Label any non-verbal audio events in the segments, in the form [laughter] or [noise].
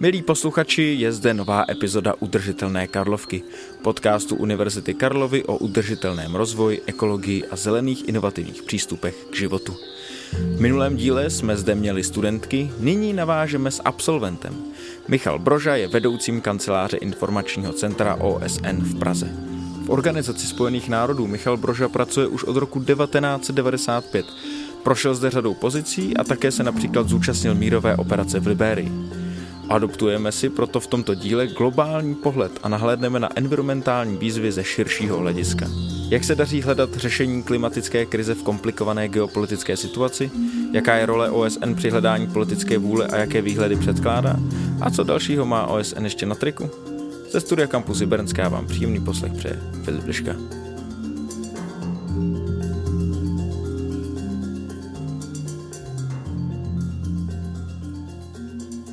Milí posluchači, je zde nová epizoda Udržitelné Karlovky, podcastu Univerzity Karlovy o udržitelném rozvoji, ekologii a zelených inovativních přístupech k životu. V minulém díle jsme zde měli studentky, nyní navážeme s absolventem. Michal Broža je vedoucím kanceláře informačního centra OSN v Praze. V Organizaci spojených národů Michal Broža pracuje už od roku 1995. Prošel zde řadou pozicí a také se například zúčastnil mírové operace v Libérii. Adoptujeme si proto v tomto díle globální pohled a nahlédneme na environmentální výzvy ze širšího hlediska. Jak se daří hledat řešení klimatické krize v komplikované geopolitické situaci? Jaká je role OSN při hledání politické vůle a jaké výhledy předkládá? A co dalšího má OSN ještě na triku? Ze studia Campusy Bernská vám příjemný poslech přeje Filip Liška.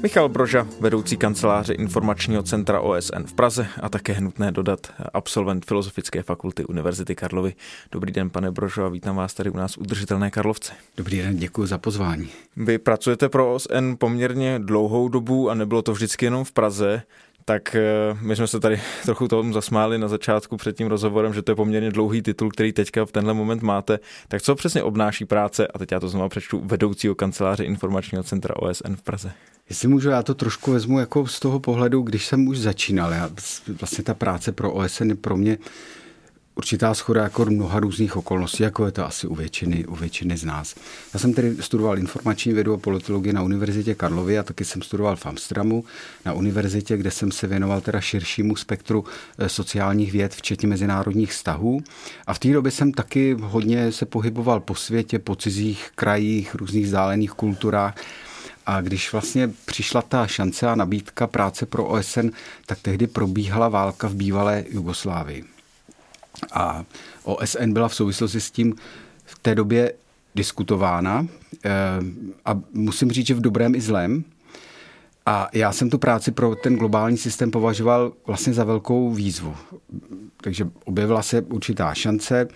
Michal Broža, vedoucí kanceláře informačního centra OSN v Praze a také nutné dodat absolvent Filozofické fakulty Univerzity Karlovy. Dobrý den, pane Brožo, a vítám vás tady u nás Udržitelné Karlovce. Dobrý den, děkuji za pozvání. Vy pracujete pro OSN poměrně dlouhou dobu a nebylo to vždycky jenom v Praze tak eh, my jsme se tady trochu tomu zasmáli na začátku před tím rozhovorem, že to je poměrně dlouhý titul, který teďka v tenhle moment máte. Tak co přesně obnáší práce, a teď já to znovu přečtu, vedoucího kanceláře informačního centra OSN v Praze? Jestli můžu, já to trošku vezmu jako z toho pohledu, když jsem už začínal. Já, vlastně ta práce pro OSN je pro mě určitá schoda jako mnoha různých okolností, jako je to asi u většiny, u většiny z nás. Já jsem tedy studoval informační vědu a politologii na Univerzitě Karlovy a taky jsem studoval v Amsterdamu na univerzitě, kde jsem se věnoval teda širšímu spektru eh, sociálních věd, včetně mezinárodních vztahů. A v té době jsem taky hodně se pohyboval po světě, po cizích krajích, různých vzdálených kulturách. A když vlastně přišla ta šance a nabídka práce pro OSN, tak tehdy probíhala válka v bývalé Jugoslávii. A OSN byla v souvislosti s tím v té době diskutována eh, a musím říct, že v dobrém i zlém. A já jsem tu práci pro ten globální systém považoval vlastně za velkou výzvu. Takže objevila se určitá šance.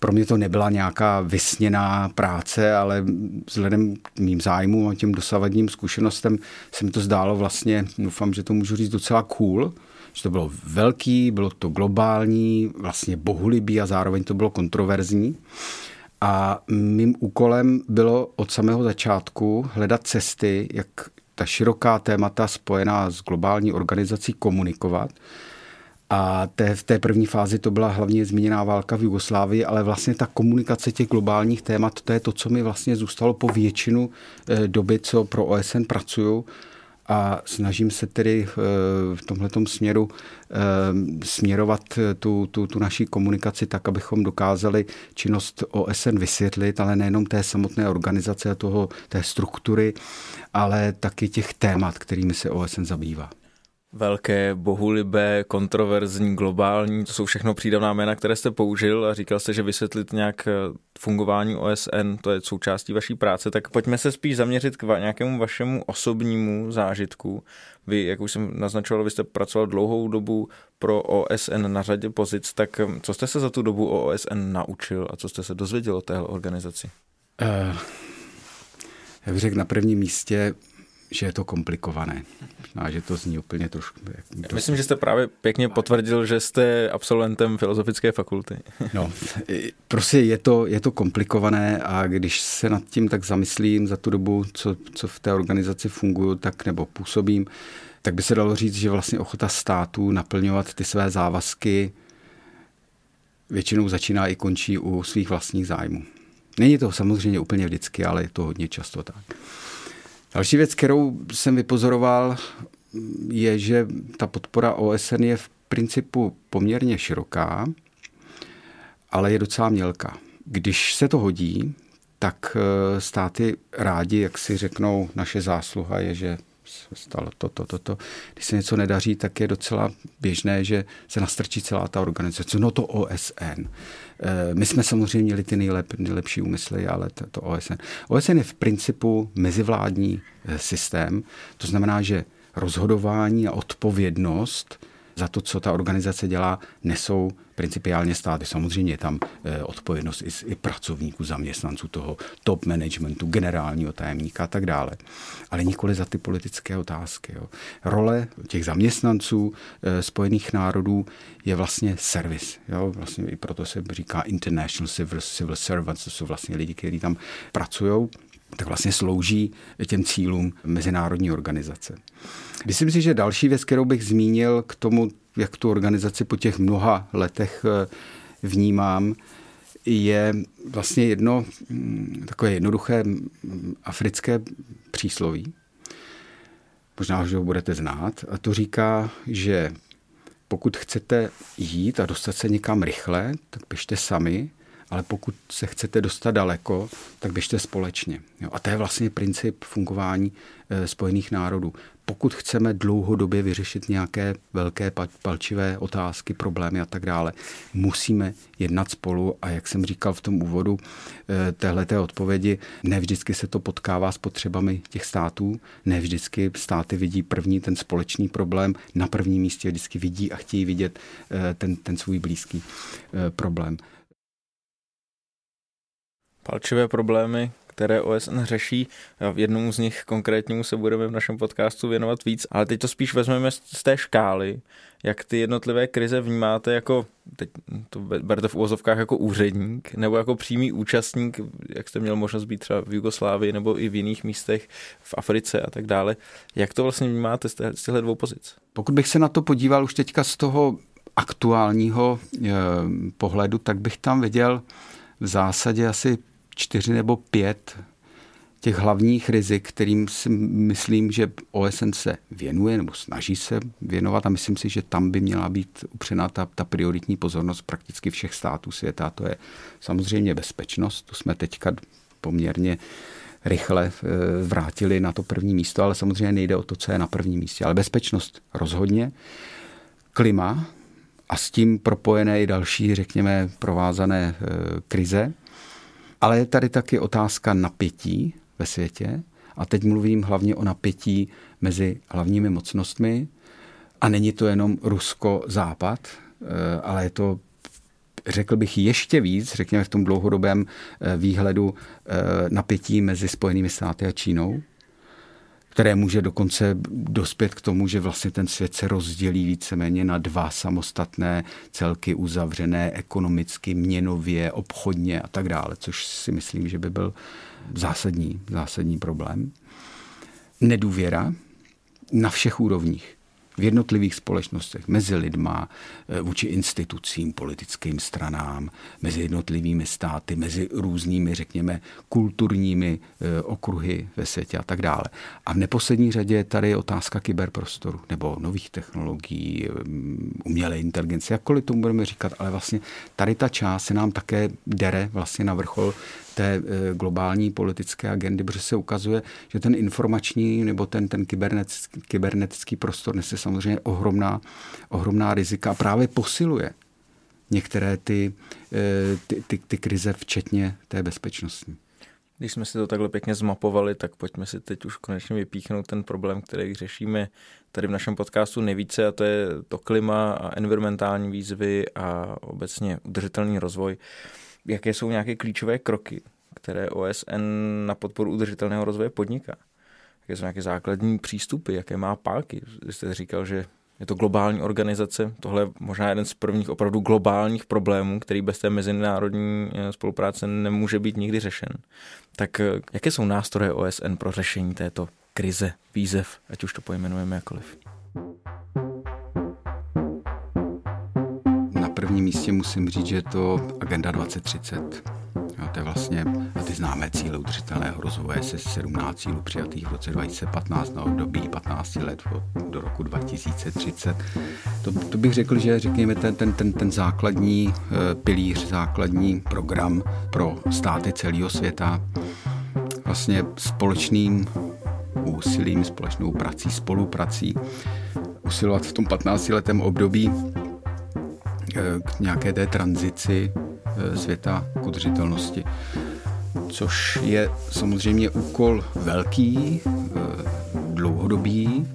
Pro mě to nebyla nějaká vysněná práce, ale vzhledem k mým zájmům a těm dosavadním zkušenostem se mi to zdálo vlastně, doufám, že to můžu říct, docela cool že to bylo velký, bylo to globální, vlastně bohulibý a zároveň to bylo kontroverzní. A mým úkolem bylo od samého začátku hledat cesty, jak ta široká témata spojená s globální organizací komunikovat. A té, v té první fázi to byla hlavně zmíněná válka v Jugoslávii, ale vlastně ta komunikace těch globálních témat, to je to, co mi vlastně zůstalo po většinu eh, doby, co pro OSN pracuju a snažím se tedy eh, v tomto směru eh, směrovat tu, tu, tu naší komunikaci tak, abychom dokázali činnost OSN vysvětlit, ale nejenom té samotné organizace a toho, té struktury, ale taky těch témat, kterými se OSN zabývá velké, bohulibé, kontroverzní, globální, to jsou všechno přídavná jména, které jste použil a říkal jste, že vysvětlit nějak eh, fungování OSN, to je součástí vaší práce, tak pojďme se spíš zaměřit k nějakému vašemu osobnímu zážitku. Vy, jak už jsem naznačoval, vy jste pracoval dlouhou dobu pro OSN na řadě pozic, tak eh, co jste se za tu dobu o OSN naučil a co jste se dozvěděl o téhle organizaci? Uh, já bych řekl na prvním místě, že je to komplikované. A že to zní úplně trošku... Dost... Myslím, že jste právě pěkně potvrdil, že jste absolventem filozofické fakulty. no, prostě je to, je to komplikované a když se nad tím tak zamyslím za tu dobu, co, co v té organizaci funguju, tak nebo působím, tak by se dalo říct, že vlastně ochota států naplňovat ty své závazky většinou začíná i končí u svých vlastních zájmů. Není to samozřejmě úplně vždycky, ale je to hodně často tak. Další věc, kterou jsem vypozoroval, je, že ta podpora OSN je v principu poměrně široká, ale je docela mělká. Když se to hodí, tak eh, státy rádi, jak si řeknou, naše zásluha je, že stalo to, to, to, to. Když se něco nedaří, tak je docela běžné, že se nastrčí celá ta organizace. No to OSN. Eh, my jsme samozřejmě měli ty nejlep, nejlepší úmysly, ale to, to OSN. OSN je v principu mezivládní eh, systém, to znamená, že rozhodování a odpovědnost za to, co ta organizace dělá, nesou principiálně státy. Samozřejmě je tam eh, odpovědnost i, i pracovníků, zaměstnanců toho top managementu, generálního tajemníka a tak dále. Ale nikoli za ty politické otázky. Jo. Role těch zaměstnanců eh, Spojených národů je vlastně servis. Vlastně i proto se říká International Civil, Civil Servants, to jsou vlastně lidi, kteří tam pracují tak vlastně slouží těm cílům mezinárodní organizace. Myslím si, že další věc, kterou bych zmínil k tomu, jak tu organizaci po těch mnoha letech eh, vnímám, je vlastně jedno mm, takové jednoduché mm, africké přísloví. Možná, že ho budete znát. A to říká, že pokud chcete jít a dostat se někam rychle, tak běžte sami ale pokud se chcete dostat daleko, tak běžte společně. Jo, a to je vlastně princip fungování e, Spojených národů. Pokud chceme dlouhodobě vyřešit nějaké velké palčivé otázky, problémy a tak dále, musíme jednat spolu a jak jsem říkal v tom úvodu e, téhleté odpovědi, ne vždycky se to potkává s potřebami těch států, ne vždycky státy vidí první ten společný problém, na prvním místě vždycky vidí a chtějí vidět e, ten, ten svůj blízký problém palčivé problémy, které OSN řeší. V jednom z nich konkrétnímu se budeme v našem podcastu věnovat víc, ale teď to spíš vezmeme z té škály, jak ty jednotlivé krize vnímáte jako, teď to berte v úvozovkách jako úředník, nebo jako přímý účastník, jak jste měl možnost být třeba v Jugoslávii nebo i v jiných místech v Africe a tak dále. Jak to vlastně vnímáte z, těchto dvou pozic? Pokud bych se na to podíval už teďka z toho aktuálního eh, pohledu, tak bych tam viděl v zásadě asi čtyři nebo pět těch hlavních rizik, kterým si myslím, že OSN se věnuje nebo snaží se věnovat a myslím si, že tam by měla být upřena ta, ta prioritní pozornost prakticky všech států světa. To je samozřejmě bezpečnost, to jsme teďka poměrně rychle eh, vrátili na to první místo, ale samozřejmě nejde o to, co je na prvním místě. Ale bezpečnost rozhodně. Klima a s tím propojené i další, řekněme, provázané eh, krize – ale je tady taky otázka napětí ve světě. A teď mluvím hlavně o napětí mezi hlavními mocnostmi. A není to jenom Rusko-Západ, eh, ale je to řekl bych ještě víc, řekněme v tom dlouhodobém eh, výhledu eh, napětí mezi Spojenými státy a Čínou které může dokonce dospět k tomu, že vlastně ten svět se rozdělí víceméně na dva samostatné celky uzavřené ekonomicky, měnově, obchodně a tak dále, což si myslím, že by byl zásadní, zásadní problém. Nedůvěra na všech úrovních v jednotlivých společnostech, mezi lidma, eh, vůči institucím, politickým stranám, mezi jednotlivými státy, mezi různými, řekněme, kulturními eh, okruhy ve světě a tak dále. A v neposlední řadě je tady otázka kyberprostoru nebo nových technologií, mm, umělé inteligence, jakkoliv tomu budeme říkat, ale vlastně tady ta část se nám také dere vlastně na vrchol té eh, globální politické agendy, protože se ukazuje, že ten informační nebo ten, ten kybernetický, kybernetický prostor nese samozřejmě ohromná, ohromná rizika a právě posiluje některé ty, eh, ty, ty, ty krize, včetně té bezpečnostní. Když jsme si to takhle pěkně zmapovali, tak pojďme si teď už konečně vypíchnout ten problém, který řešíme tady v našem podcastu nejvíce, a to je to klima a environmentální výzvy a obecně udržitelný rozvoj jaké jsou nějaké klíčové kroky, které OSN na podporu udržitelného rozvoje podniká. Jaké jsou nějaké základní přístupy, jaké má páky. Vy jste říkal, že je to globální organizace, tohle je možná jeden z prvních opravdu globálních problémů, který bez té mezinárodní eh, spolupráce nemůže být nikdy řešen. Tak eh, jaké jsou nástroje OSN pro řešení této krize, výzev, ať už to pojmenujeme jakoliv? Prvním místě musím říct, že je to Agenda 2030. Jo, to je vlastně ty známé cíle udržitelného rozvoje se 17 cílů přijatých v roce 2015 na období 15 let do roku 2030. To, to bych řekl, že řekněme ten, ten, ten, ten základní eh, pilíř, základní program pro státy celého světa vlastně společným úsilím, společnou prací, spoluprací usilovat v tom 15-letém období k nějaké té tranzici eh, světa k udržitelnosti. Což je samozřejmě úkol velký, eh, dlouhodobý,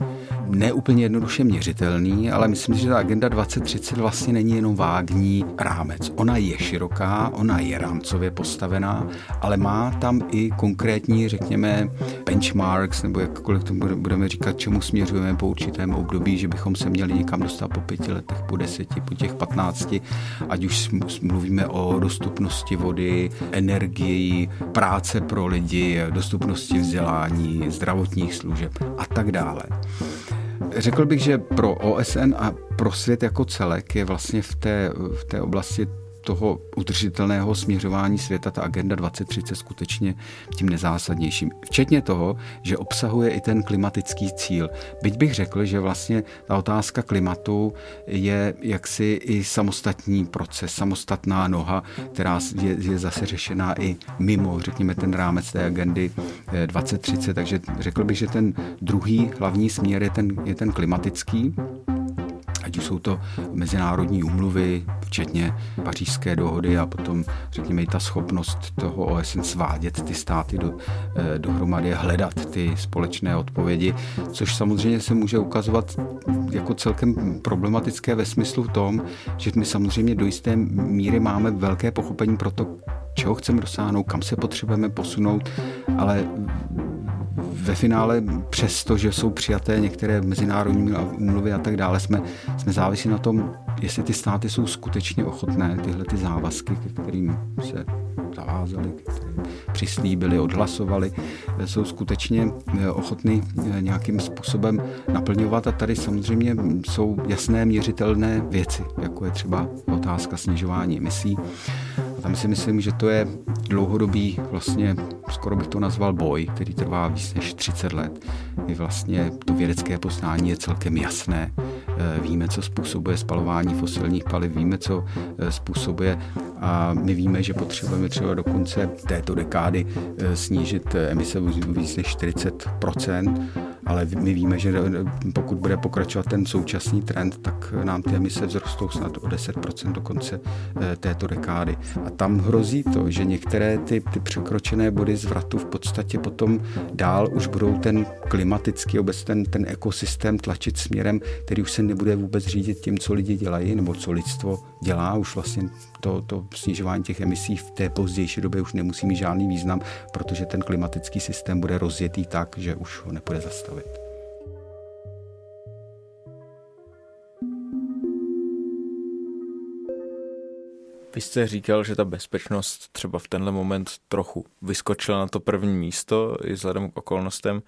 neúplně jednoduše měřitelný, ale myslím si, že ta agenda 2030 vlastně není jenom vágní rámec. Ona je široká, ona je rámcově postavená, ale má tam i konkrétní, řekněme, benchmarks, nebo jakkoliv to budeme říkat, čemu směřujeme po určitém období, že bychom se měli někam dostat po pěti letech, po deseti, po těch patnácti, ať už mluvíme o dostupnosti vody, energii, práce pro lidi, dostupnosti vzdělání, zdravotních služeb a tak dále. Řekl bych, že pro OSN a pro svět jako celek je vlastně v té, v té oblasti toho udržitelného směřování světa ta agenda 2030 skutečně tím nezásadnějším. Včetně toho, že obsahuje i ten klimatický cíl. Byť bych řekl, že vlastně ta otázka klimatu je jaksi i samostatný proces, samostatná noha, která je, je zase řešená i mimo, řekněme, ten rámec té agendy 2030. Eh, Takže řekl bych, že ten druhý hlavní směr je ten, je ten klimatický ať už jsou to mezinárodní umluvy, včetně pařížské dohody a potom, řekněme, i ta schopnost toho OSN svádět ty státy do, eh, dohromady, hledat ty společné odpovědi, což samozřejmě se může ukazovat jako celkem problematické ve smyslu tom, že my samozřejmě do jisté míry máme velké pochopení pro to, čeho chceme dosáhnout, kam se potřebujeme posunout, ale ve finále, přesto, že jsou přijaté některé mezinárodní umluvy a tak dále, jsme, jsme závisí na tom, jestli ty státy jsou skutečně ochotné tyhle ty závazky, ke kterým se zavázali, přislíbili, odhlasovali, jsou skutečně eh, ochotny eh, nějakým způsobem naplňovat a tady samozřejmě jsou jasné měřitelné věci, jako je třeba otázka snižování emisí. Tam si myslím, že to je dlouhodobý, vlastně skoro bych to nazval boj, který trvá víc než 30 let. I vlastně to vědecké poznání je celkem jasné. Eh, víme, co způsobuje spalování fosilních paliv, víme, co způsobuje a my víme, že potřebujeme třeba do konce této dekády eh, snížit eh, emise víc než 40 ale my víme, že eh, pokud bude pokračovat ten současný trend, tak nám ty emise vzrostou snad o 10% do konce této dekády. A tam hrozí to, že některé ty, ty překročené body zvratu v podstatě potom dál už budou ten klimatický, vůbec ten, ten ekosystém tlačit směrem, který už se nebude vůbec řídit tím, co lidi dělají, nebo co lidstvo dělá. Už vlastně to, to snižování těch emisí v té pozdější době už nemusí mít žádný význam, protože ten klimatický systém bude rozjetý tak, že už ho nepůjde zastavit. Vy jste říkal, že ta bezpečnost třeba v tenhle moment trochu vyskočila na to první místo i vzhledem k okolnostem.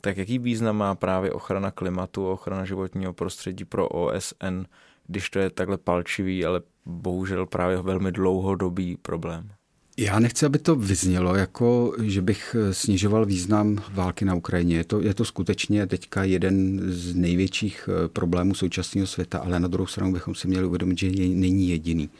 Tak jaký význam má právě ochrana klimatu, ochrana životního prostředí pro OSN, když to je takhle palčivý, ale bohužel právě velmi dlouhodobý problém. Já nechci, aby to vyznělo, jako že bych snižoval význam války na Ukrajině. Je to, je to skutečně teďka jeden z největších eh, problémů současného světa, ale na druhou stranu bychom si měli uvědomit, že je, není jediný.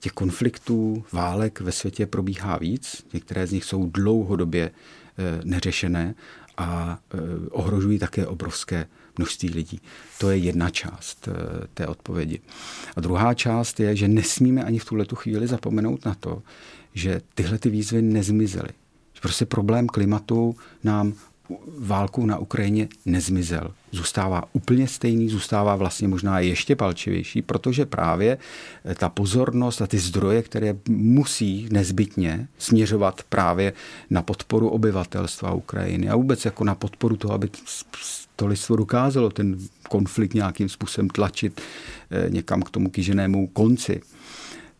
Těch konfliktů, válek ve světě probíhá víc, některé z nich jsou dlouhodobě eh, neřešené a eh, ohrožují také obrovské množství lidí. To je jedna část eh, té odpovědi. A druhá část je, že nesmíme ani v tuhle chvíli zapomenout na to, že tyhle ty výzvy nezmizely. Prostě problém klimatu nám válkou na Ukrajině nezmizel. Zůstává úplně stejný, zůstává vlastně možná ještě palčivější, protože právě eh, ta pozornost a ty zdroje, které musí nezbytně směřovat právě na podporu obyvatelstva Ukrajiny a vůbec jako na podporu toho, aby to lidstvo dokázalo ten konflikt nějakým způsobem tlačit eh, někam k tomu kýženému konci,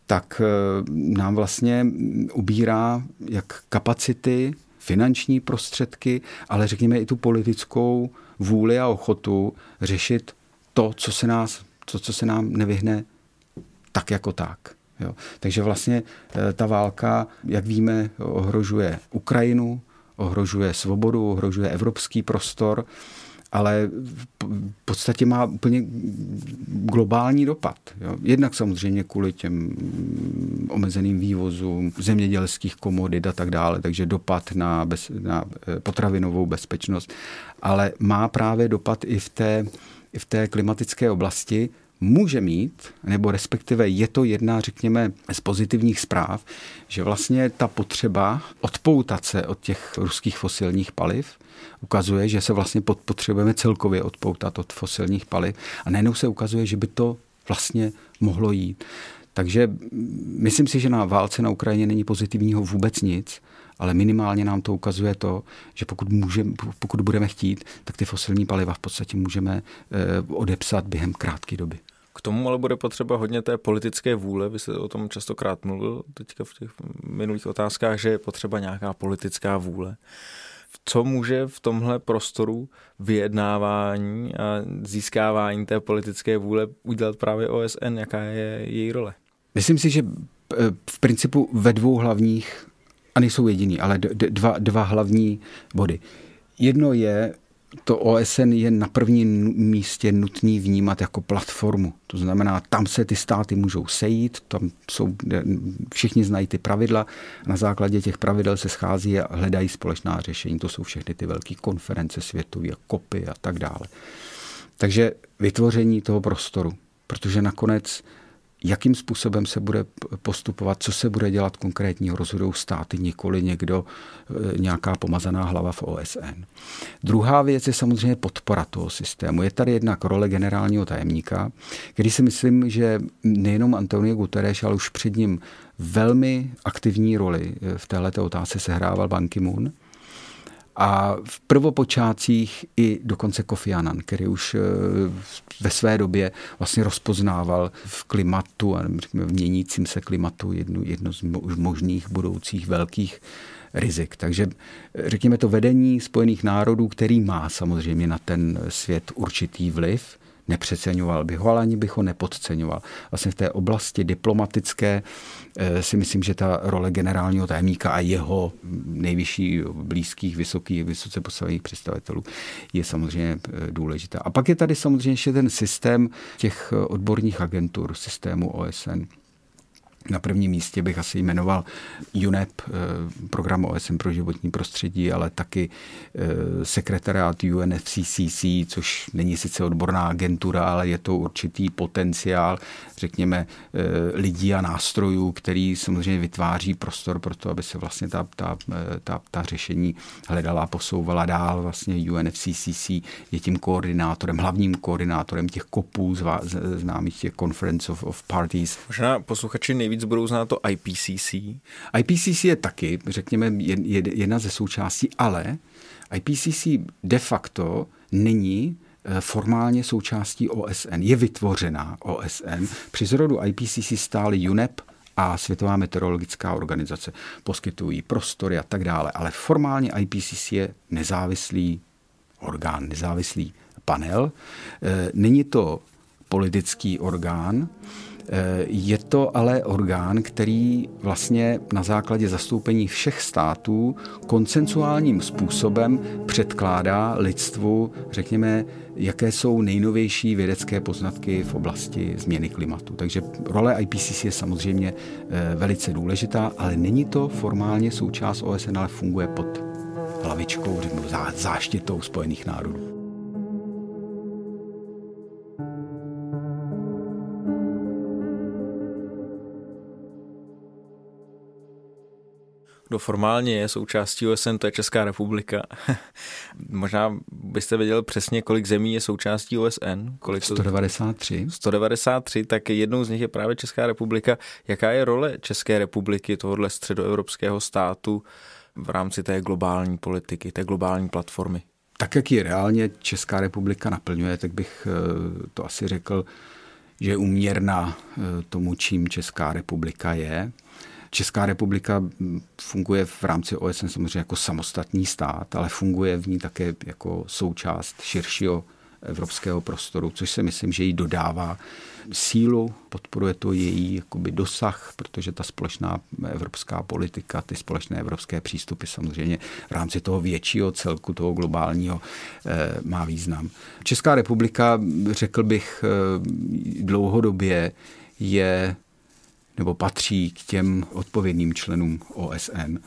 tak eh, nám vlastně ubírá jak kapacity, finanční prostředky, ale řekněme i tu politickou vůli a ochotu řešit to, co se, nás, to, co se nám nevyhne tak jako tak. Jo. Takže vlastně eh, ta válka, jak víme, ohrožuje Ukrajinu, ohrožuje svobodu, ohrožuje evropský prostor ale v podstatě má úplně globální dopad. Jo. Jednak samozřejmě kvůli těm omezeným vývozům zemědělských komodit a tak dále, takže dopad na, bez, na eh, potravinovou bezpečnost, ale má právě dopad i v té, i v té klimatické oblasti, může mít, nebo respektive je to jedna, řekněme, z pozitivních zpráv, že vlastně ta potřeba odpoutat se od těch ruských fosilních paliv ukazuje, že se vlastně potřebujeme celkově odpoutat od fosilních paliv a najednou se ukazuje, že by to vlastně mohlo jít. Takže myslím si, že na válce na Ukrajině není pozitivního vůbec nic, ale minimálně nám to ukazuje to, že pokud, můžeme, pokud budeme chtít, tak ty fosilní paliva v podstatě můžeme eh, odepsat během krátké doby. K tomu ale bude potřeba hodně té politické vůle. Vy jste o tom častokrát mluvil teďka v těch minulých otázkách, že je potřeba nějaká politická vůle. Co může v tomhle prostoru vyjednávání a získávání té politické vůle udělat právě OSN? Jaká je její role? Myslím si, že eh, v principu ve dvou hlavních, a nejsou jediný, ale dva, dva hlavní body. Jedno je to OSN je na prvním místě nutný vnímat jako platformu. To znamená, tam se ty státy můžou sejít, tam jsou, všichni znají ty pravidla, na základě těch pravidel se schází a hledají společná řešení. To jsou všechny ty velké konference světové, kopy a tak dále. Takže vytvoření toho prostoru, protože nakonec jakým způsobem se bude postupovat, co se bude dělat konkrétního, rozhodují státy, nikoli někdo, e, nějaká pomazaná hlava v OSN. Druhá věc je samozřejmě podpora toho systému. Je tady jednak role generálního tajemníka, který si myslím, že nejenom Antonio Guterres, ale už před ním velmi aktivní roli v této otázce sehrával Ban Ki-moon a v prvopočátcích i dokonce Kofi Annan, který už eh, ve své době vlastně rozpoznával v klimatu a v měnícím se klimatu jednu, jedno z možných budoucích velkých rizik. Takže eh, řekněme to vedení Spojených národů, který má samozřejmě na ten svět určitý vliv, nepřeceňoval bych ho, ale ani bych ho nepodceňoval. Vlastně v té oblasti diplomatické eh, si myslím, že ta role generálního tajemníka a jeho nejvyšší blízkých, vysokých, vysoce postavených představitelů je samozřejmě eh, důležitá. A pak je tady samozřejmě ještě ten systém těch eh, odborných agentur systému OSN. Na prvním místě bych asi jmenoval UNEP, eh, program OSN pro životní prostředí, ale taky eh, sekretariát UNFCCC, což není sice odborná agentura, ale je to určitý potenciál, řekněme, eh, lidí a nástrojů, který samozřejmě vytváří prostor pro to, aby se vlastně ta, ta, ta, ta řešení hledala a posouvala dál. Vlastně UNFCCC je tím koordinátorem, hlavním koordinátorem těch kopů známých těch Conference of, of Parties. Možná posluchači nejvíc víc budou znát to IPCC. IPCC je taky, řekněme, jedna ze součástí, ale IPCC de facto není eh, formálně součástí OSN. Je vytvořená OSN. Při zrodu IPCC stály UNEP a Světová meteorologická organizace. Poskytují prostory a tak dále, ale formálně IPCC je nezávislý orgán, nezávislý panel. Eh, není to politický orgán, je to ale orgán, který vlastně na základě zastoupení všech států koncensuálním způsobem předkládá lidstvu, řekněme, jaké jsou nejnovější vědecké poznatky v oblasti změny klimatu. Takže role IPCC je samozřejmě eh, velice důležitá, ale není to formálně součást OSN, ale funguje pod hlavičkou, řekněme, záštitou Spojených národů. Kdo formálně je součástí OSN, to je Česká republika. [laughs] Možná byste věděl přesně, kolik zemí je součástí OSN. Kolik 193. 193, tak jednou z nich je právě Česká republika. Jaká je role České republiky, tohohle středoevropského státu v rámci té globální politiky, té globální platformy? Tak, jak ji reálně Česká republika naplňuje, tak bych eh, to asi řekl, že je uměrná eh, tomu, čím Česká republika je. Česká republika funguje v rámci OSN samozřejmě jako samostatný stát, ale funguje v ní také jako součást širšího evropského prostoru, což si myslím, že jí dodává sílu, podporuje to její jakoby dosah, protože ta společná evropská politika, ty společné evropské přístupy samozřejmě v rámci toho většího celku, toho globálního eh, má význam. Česká republika, řekl bych, eh, dlouhodobě je nebo patří k těm odpovědným členům OSN.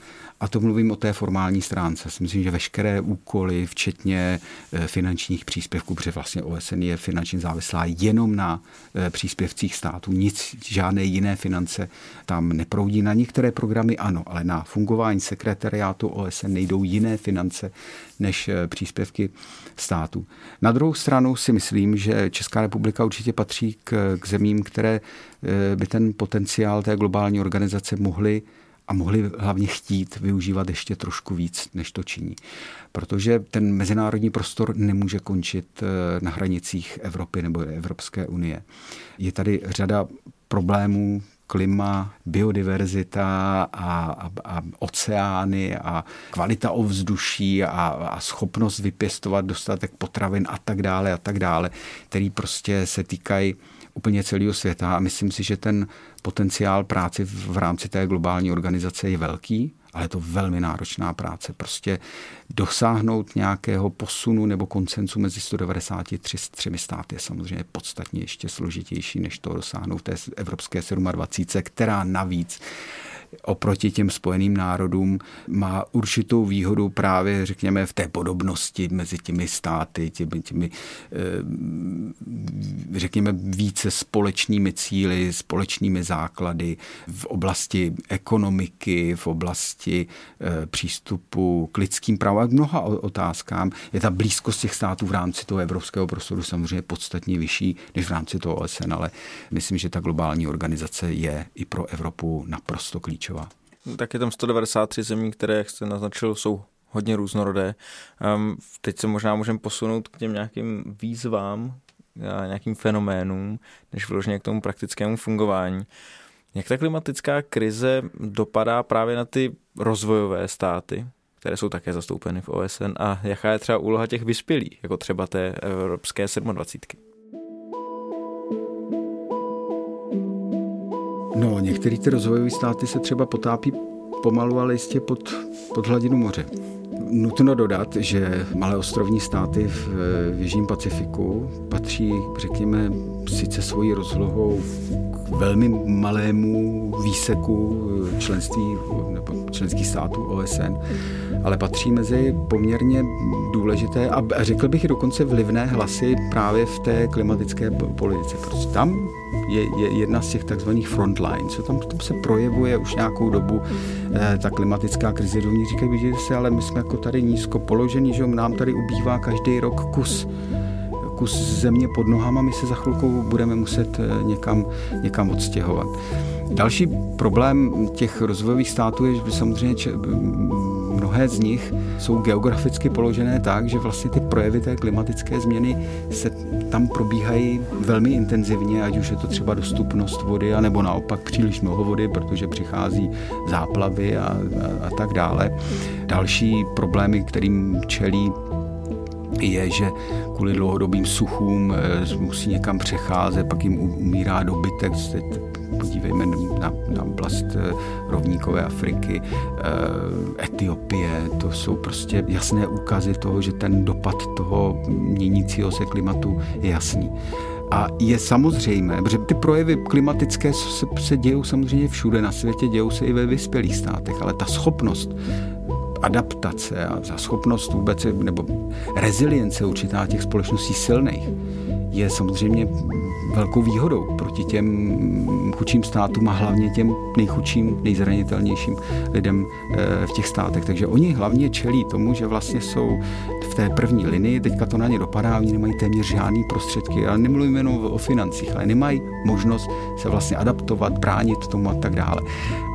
A to mluvím o té formální stránce. Myslím, že veškeré úkoly, včetně eh, finančních příspěvků, protože vlastně OSN je finančně závislá jenom na eh, příspěvcích států. Nic, žádné jiné finance tam neproudí. Na některé programy ano, ale na fungování sekretariátu OSN nejdou jiné finance než eh, příspěvky států. Na druhou stranu si myslím, že Česká republika určitě patří k, k zemím, které by ten potenciál té globální organizace mohly a mohli hlavně chtít využívat ještě trošku víc, než to činí. Protože ten mezinárodní prostor nemůže končit eh, na hranicích Evropy nebo Evropské unie. Je tady řada problémů, klima, biodiverzita a, a, a oceány a kvalita ovzduší a, a schopnost vypěstovat dostatek potravin a tak dále a tak dále, který prostě se týkají úplně celého světa. A myslím si, že ten potenciál práci v rámci té globální organizace je velký, ale je to velmi náročná práce. Prostě dosáhnout nějakého posunu nebo koncensu mezi 193 státy je samozřejmě podstatně ještě složitější, než to dosáhnout té evropské 27, která navíc oproti těm spojeným národům má určitou výhodu právě, řekněme, v té podobnosti mezi těmi státy, těmi, těmi eh, řekněme, více společnými cíly, společnými základy v oblasti ekonomiky, v oblasti eh, přístupu k lidským právům a k mnoha otázkám. Je ta blízkost těch států v rámci toho evropského prostoru samozřejmě podstatně vyšší než v rámci toho OSN, ale myslím, že ta globální organizace je i pro Evropu naprosto klíčová klíčová. Tak je tam 193 zemí, které, jak jste naznačil, jsou hodně různorodé. Um, teď se možná můžeme posunout k těm nějakým výzvám, a nějakým fenoménům, než vyloženě k tomu praktickému fungování. Jak ta klimatická krize dopadá právě na ty rozvojové státy, které jsou také zastoupeny v OSN a jaká je třeba úloha těch vyspělých, jako třeba té evropské 27. No, některé ty rozvojové státy se třeba potápí pomalu, ale jistě pod, pod hladinu moře. Nutno dodat, že malé ostrovní státy v, v Jižním Pacifiku patří, řekněme, sice svojí rozlohou k velmi malému výseku členství nebo členských států OSN, ale patří mezi poměrně důležité a řekl bych i dokonce vlivné hlasy právě v té klimatické politice. Protože tam je, je jedna z těch takzvaných frontlines. Co tam, tam se projevuje už nějakou dobu eh, ta klimatická krize. Oni říkají, vidíte se, ale my jsme jako tady nízko položený, že nám tady ubývá každý rok kus kus země pod nohama, my se za chvilku budeme muset eh, někam, někam odstěhovat. Další problém těch rozvojových států je, že samozřejmě mnohé z nich jsou geograficky položené tak, že vlastně ty projevy té klimatické změny se tam probíhají velmi intenzivně, ať už je to třeba dostupnost vody, anebo naopak příliš mnoho vody, protože přichází záplavy a, a, a tak dále. Další problémy, kterým čelí je, že kvůli dlouhodobým suchům eh, musí někam přecházet, pak jim umírá dobytek, podívejme na, na oblast eh, rovníkové Afriky, eh, Etiopie, to jsou prostě jasné úkazy toho, že ten dopad toho měnícího se klimatu je jasný. A je samozřejmé, protože ty projevy klimatické se, se dějou samozřejmě všude na světě, dějou se i ve vyspělých státech, ale ta schopnost adaptace a za schopnost vůbec, nebo rezilience určitá těch společností silných, je samozřejmě velkou výhodou proti těm chudším státům a hlavně těm nejchudším, nejzranitelnějším lidem eh, v těch státech. Takže oni hlavně čelí tomu, že vlastně jsou v té první linii, teďka to na ně dopadá, oni nemají téměř žádný prostředky, ale nemluvím jenom o financích, ale nemají možnost se vlastně adaptovat, bránit tomu a tak dále.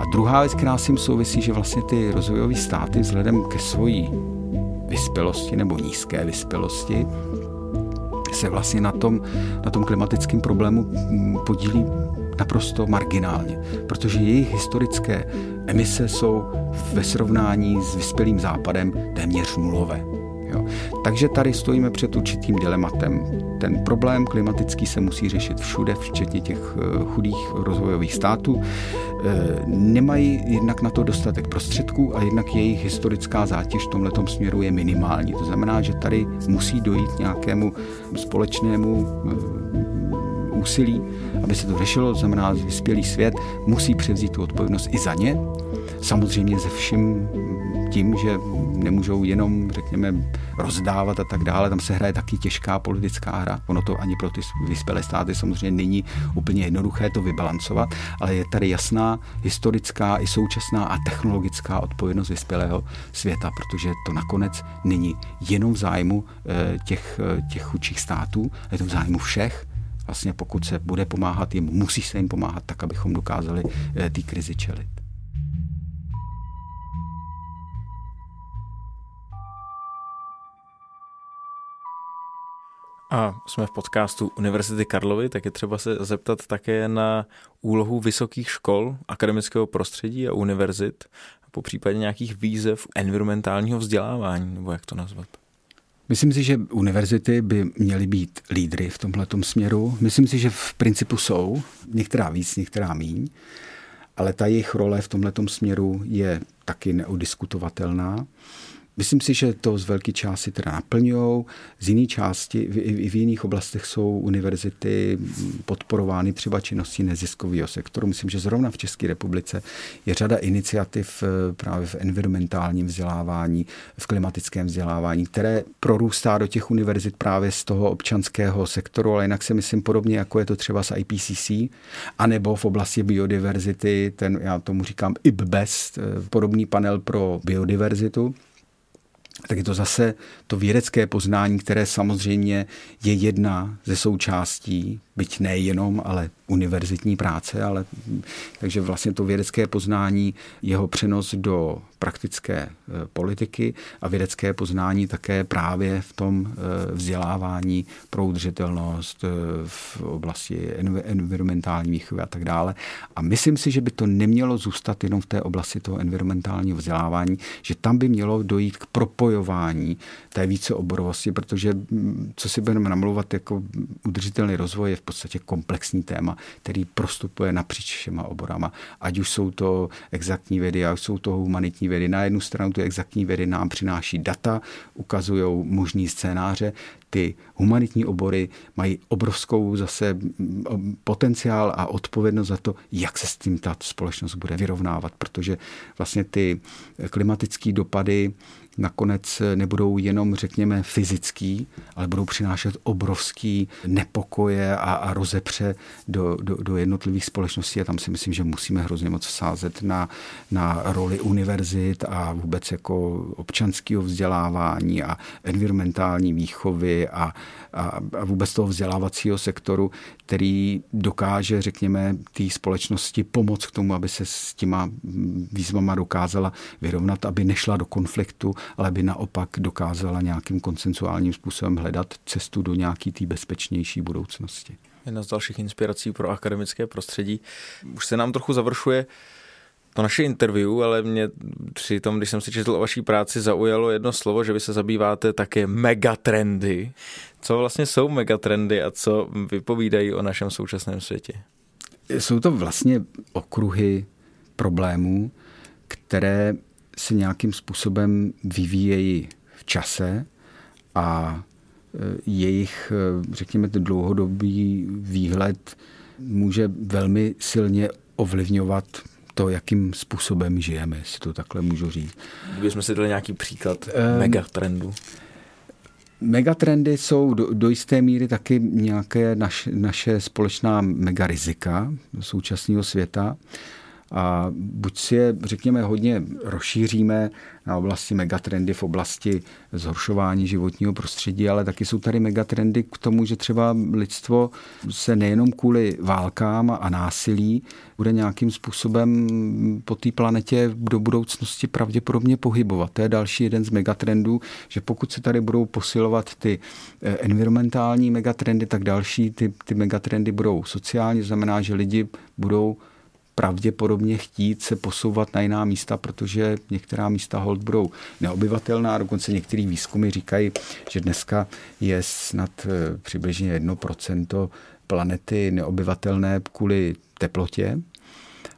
A druhá věc, která s tím souvisí, že vlastně ty rozvojové státy vzhledem ke svojí vyspělosti nebo nízké vyspělosti se vlastně na tom, na tom klimatickém problému podílí naprosto marginálně, protože jejich historické emise jsou ve srovnání s vyspělým západem téměř nulové. Jo. Takže tady stojíme před určitým dilematem. Ten problém klimatický se musí řešit všude, včetně těch eh, chudých rozvojových států. Eh, nemají jednak na to dostatek prostředků a jednak jejich historická zátěž v tomto směru je minimální. To znamená, že tady musí dojít nějakému společnému eh, úsilí, aby se to řešilo, to znamená, vyspělý svět musí převzít tu odpovědnost i za ně, samozřejmě ze vším tím, že nemůžou jenom, řekněme, rozdávat a tak dále. Tam se hraje taky těžká politická hra. Ono to ani pro ty vyspělé státy samozřejmě není úplně jednoduché to vybalancovat, ale je tady jasná historická i současná a technologická odpovědnost vyspělého světa, protože to nakonec není jenom v zájmu eh, těch, eh, těch chudších států, je to v zájmu všech, vlastně pokud se bude pomáhat jim, musí se jim pomáhat tak, abychom dokázali eh, té krizi čelit. A jsme v podcastu Univerzity Karlovy, tak je třeba se zeptat také na úlohu vysokých škol, akademického prostředí a univerzit, po případě nějakých výzev environmentálního vzdělávání, nebo jak to nazvat. Myslím si, že univerzity by měly být lídry v tomhle směru. Myslím si, že v principu jsou, některá víc, některá míň, ale ta jejich role v tomhle směru je taky neudiskutovatelná. Myslím si, že to z velké části teda naplňují. Z jiné části, i v jiných oblastech jsou univerzity podporovány třeba činností neziskového sektoru. Myslím, že zrovna v České republice je řada iniciativ eh, právě v environmentálním vzdělávání, v klimatickém vzdělávání, které prorůstá do těch univerzit právě z toho občanského sektoru, ale jinak se myslím podobně, jako je to třeba s IPCC, anebo v oblasti biodiverzity, ten, já tomu říkám IPBEST, eh, podobný panel pro biodiverzitu tak je to zase to vědecké poznání, které samozřejmě je jedna ze součástí byť nejenom, ale univerzitní práce, ale takže vlastně to vědecké poznání, jeho přenos do praktické e, politiky a vědecké poznání také právě v tom e, vzdělávání pro udržitelnost e, v oblasti environmentální výchovy a tak dále. A myslím si, že by to nemělo zůstat jenom v té oblasti toho environmentálního vzdělávání, že tam by mělo dojít k propojování té víceoborovosti, protože co si budeme namlouvat jako udržitelný rozvoj je v podstatě komplexní téma, který prostupuje napříč všema oborama. Ať už jsou to exaktní vědy, ať jsou to humanitní vědy. Na jednu stranu ty exaktní vědy nám přináší data, ukazují možný scénáře, ty humanitní obory mají obrovskou zase potenciál a odpovědnost za to, jak se s tím ta společnost bude vyrovnávat, protože vlastně ty klimatické dopady nakonec nebudou jenom, řekněme, fyzický, ale budou přinášet obrovský nepokoje a, a rozepře do, do, do jednotlivých společností. A tam si myslím, že musíme hrozně moc sázet na, na roli univerzit a vůbec jako občanského vzdělávání a environmentální výchovy a, a, a vůbec toho vzdělávacího sektoru, který dokáže, řekněme, té společnosti pomoct k tomu, aby se s těma výzvama dokázala vyrovnat, aby nešla do konfliktu, ale by naopak dokázala nějakým konsensuálním způsobem hledat cestu do nějaký té bezpečnější budoucnosti. Jedna z dalších inspirací pro akademické prostředí. Už se nám trochu završuje to naše interview, ale mě při tom, když jsem si četl o vaší práci, zaujalo jedno slovo, že vy se zabýváte také megatrendy. Co vlastně jsou megatrendy a co vypovídají o našem současném světě? Jsou to vlastně okruhy problémů, které se nějakým způsobem vyvíjejí v čase a e, jejich, e, řekněme, dlouhodobý výhled může velmi silně ovlivňovat to, jakým způsobem žijeme, jestli to takhle můžu říct. Kdybychom si dali nějaký příklad um, megatrendu. Megatrendy jsou do, do jisté míry taky nějaké naš, naše společná megarizika současného světa a buď si je, řekněme, hodně rozšíříme na oblasti megatrendy v oblasti zhoršování životního prostředí, ale taky jsou tady megatrendy k tomu, že třeba lidstvo se nejenom kvůli válkám a násilí bude nějakým způsobem po té planetě do budoucnosti pravděpodobně pohybovat. To je další jeden z megatrendů, že pokud se tady budou posilovat ty eh, environmentální megatrendy, tak další ty, ty megatrendy budou sociální, znamená, že lidi budou pravděpodobně chtít se posouvat na jiná místa, protože některá místa hold budou neobyvatelná. Dokonce některý výzkumy říkají, že dneska je snad eh, přibližně 1% planety neobyvatelné kvůli teplotě,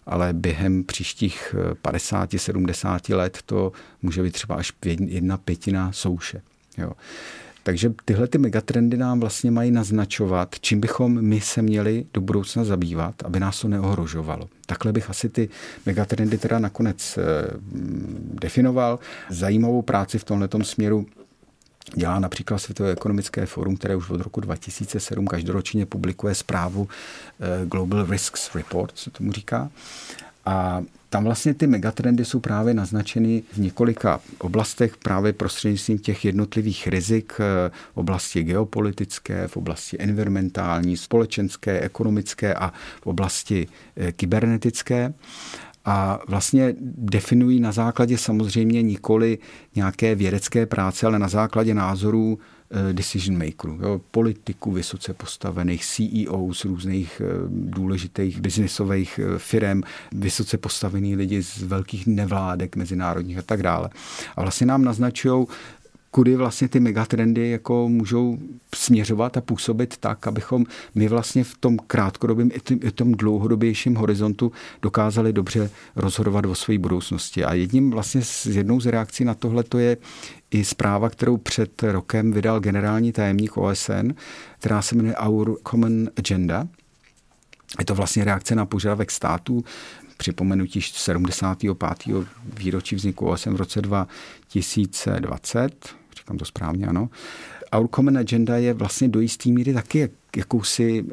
ale během příštích 50-70 eh, let to může být třeba až jedna pětina souše. Jo. Takže tyhle ty megatrendy nám vlastně mají naznačovat, čím bychom my se měli do budoucna zabývat, aby nás to neohrožovalo. Takhle bych asi ty megatrendy teda nakonec eh, definoval. Zajímavou práci v tomto směru dělá například Světové ekonomické fórum, které už od roku 2007 každoročně publikuje zprávu eh, Global Risks Report, co tomu říká. A tam vlastně ty megatrendy jsou právě naznačeny v několika oblastech právě prostřednictvím těch jednotlivých rizik eh, v oblasti geopolitické, v oblasti environmentální, společenské, ekonomické a v oblasti eh, kybernetické. A vlastně definují na základě samozřejmě nikoli nějaké vědecké práce, ale na základě názorů decision makerů, jo, politiků vysoce postavených, CEO z různých eh, důležitých biznisových eh, firm, vysoce postavený lidi z velkých nevládek mezinárodních a tak dále. A vlastně nám naznačují kudy vlastně ty megatrendy jako můžou směřovat a působit tak, abychom my vlastně v tom krátkodobém i tom dlouhodobějším horizontu dokázali dobře rozhodovat o své budoucnosti. A jedním vlastně z jednou z reakcí na tohle to je i zpráva, kterou před rokem vydal generální tajemník OSN, která se jmenuje Our Common Agenda. Je to vlastně reakce na požadavek států připomenutí 75. výročí vzniku OSN v roce 2020 říkám to správně, ano. Our Common Agenda je vlastně do jisté míry taky jakousi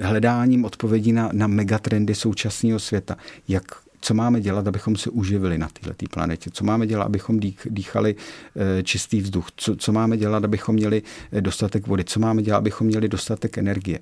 hledáním odpovědí na, na megatrendy současného světa. Jak co máme dělat, abychom se uživili na této planetě, co máme dělat, abychom dýchali eh, čistý vzduch, co, co máme dělat, abychom měli eh, dostatek vody, co máme dělat, abychom měli dostatek energie.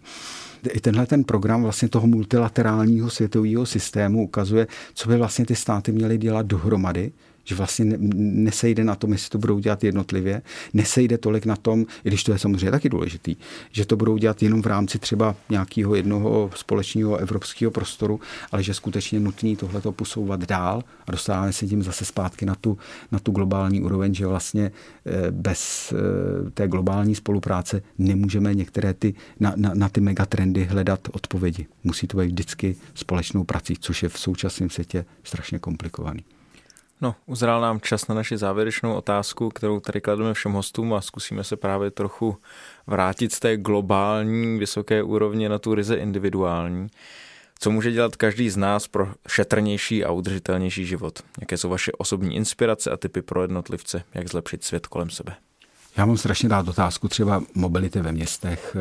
I tenhle ten program vlastně toho multilaterálního světového systému ukazuje, co by vlastně ty státy měly dělat dohromady, že vlastně nesejde na tom, jestli to budou dělat jednotlivě, nesejde tolik na tom, i když to je samozřejmě taky důležitý, že to budou dělat jenom v rámci třeba nějakého jednoho společného evropského prostoru, ale že skutečně nutný tohleto posouvat dál a dostáváme se tím zase zpátky na tu, na tu globální úroveň, že vlastně eh, bez eh, té globální spolupráce nemůžeme některé ty, na, na, na ty megatrendy hledat odpovědi. Musí to být vždycky společnou prací, což je v současném světě strašně komplikovaný. No, uzrál nám čas na naši závěrečnou otázku, kterou tady klademe všem hostům a zkusíme se právě trochu vrátit z té globální vysoké úrovně na tu ryze individuální. Co může dělat každý z nás pro šetrnější a udržitelnější život? Jaké jsou vaše osobní inspirace a typy pro jednotlivce? Jak zlepšit svět kolem sebe? Já mám strašně rád otázku třeba mobility ve městech.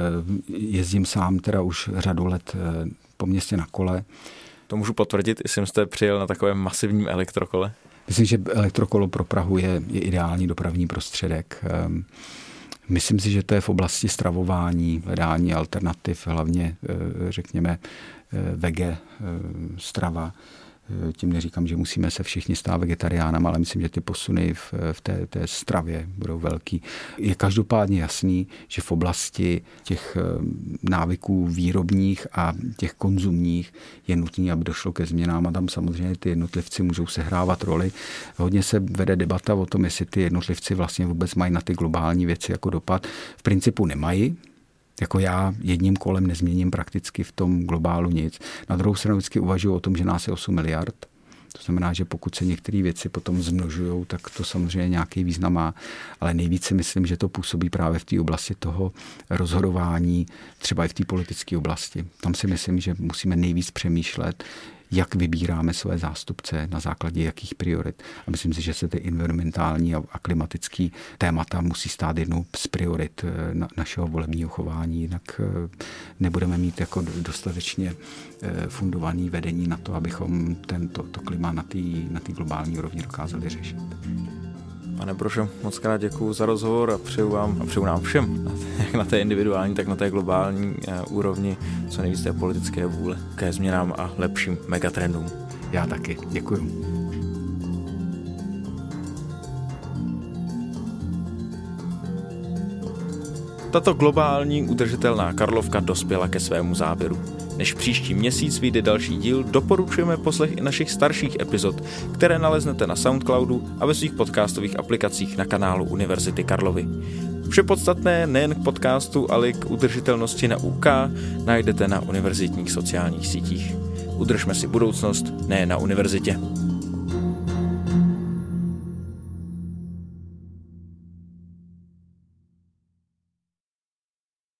Jezdím sám teda už řadu let eh, po městě na kole. To můžu potvrdit, i jsem jste přijel na takovém masivním elektrokole. Myslím, že elektrokolo pro Prahu je, je ideální dopravní prostředek. Ehm, myslím si, že to je v oblasti stravování, hledání alternativ, hlavně eh, řekněme eh, vege eh, strava tím neříkám, že musíme se všichni stát vegetariánama, ale myslím, že ty posuny v, v té, té stravě budou velký. Je každopádně jasný, že v oblasti těch eh, návyků výrobních a těch konzumních je nutné, aby došlo ke změnám a tam samozřejmě ty jednotlivci můžou sehrávat roli. Hodně se vede debata o tom, jestli ty jednotlivci vlastně vůbec mají na ty globální věci jako dopad. V principu nemají, jako já jedním kolem nezměním prakticky v tom globálu nic. Na druhou stranu vždycky uvažuji o tom, že nás je 8 miliard. To znamená, že pokud se některé věci potom zmnožují, tak to samozřejmě nějaký význam má. Ale nejvíce myslím, že to působí právě v té oblasti toho rozhodování, třeba i v té politické oblasti. Tam si myslím, že musíme nejvíc přemýšlet, jak vybíráme své zástupce, na základě jakých priorit. A myslím si, že se ty environmentální a klimatické témata musí stát jednou z priorit eh, na, našeho volebního chování, jinak eh, nebudeme mít jako dostatečně eh, fundovaný vedení na to, abychom tento to klima na té na globální úrovni dokázali řešit. Pane Brožo, moc krát děkuji za rozhovor a přeju vám a přeju nám všem, jak na té individuální, tak na té globální eh, úrovni, co nejvíc té politické vůle ke změnám a lepším megatrendům. Já taky, děkuji. Tato globální udržitelná Karlovka dospěla ke svému závěru. Než příští měsíc vyjde další díl, doporučujeme poslech i našich starších epizod, které naleznete na Soundcloudu a ve svých podcastových aplikacích na kanálu Univerzity Karlovy. Vše podstatné nejen k podcastu, ale i k udržitelnosti na UK najdete na univerzitních sociálních sítích. Udržme si budoucnost, ne na univerzitě.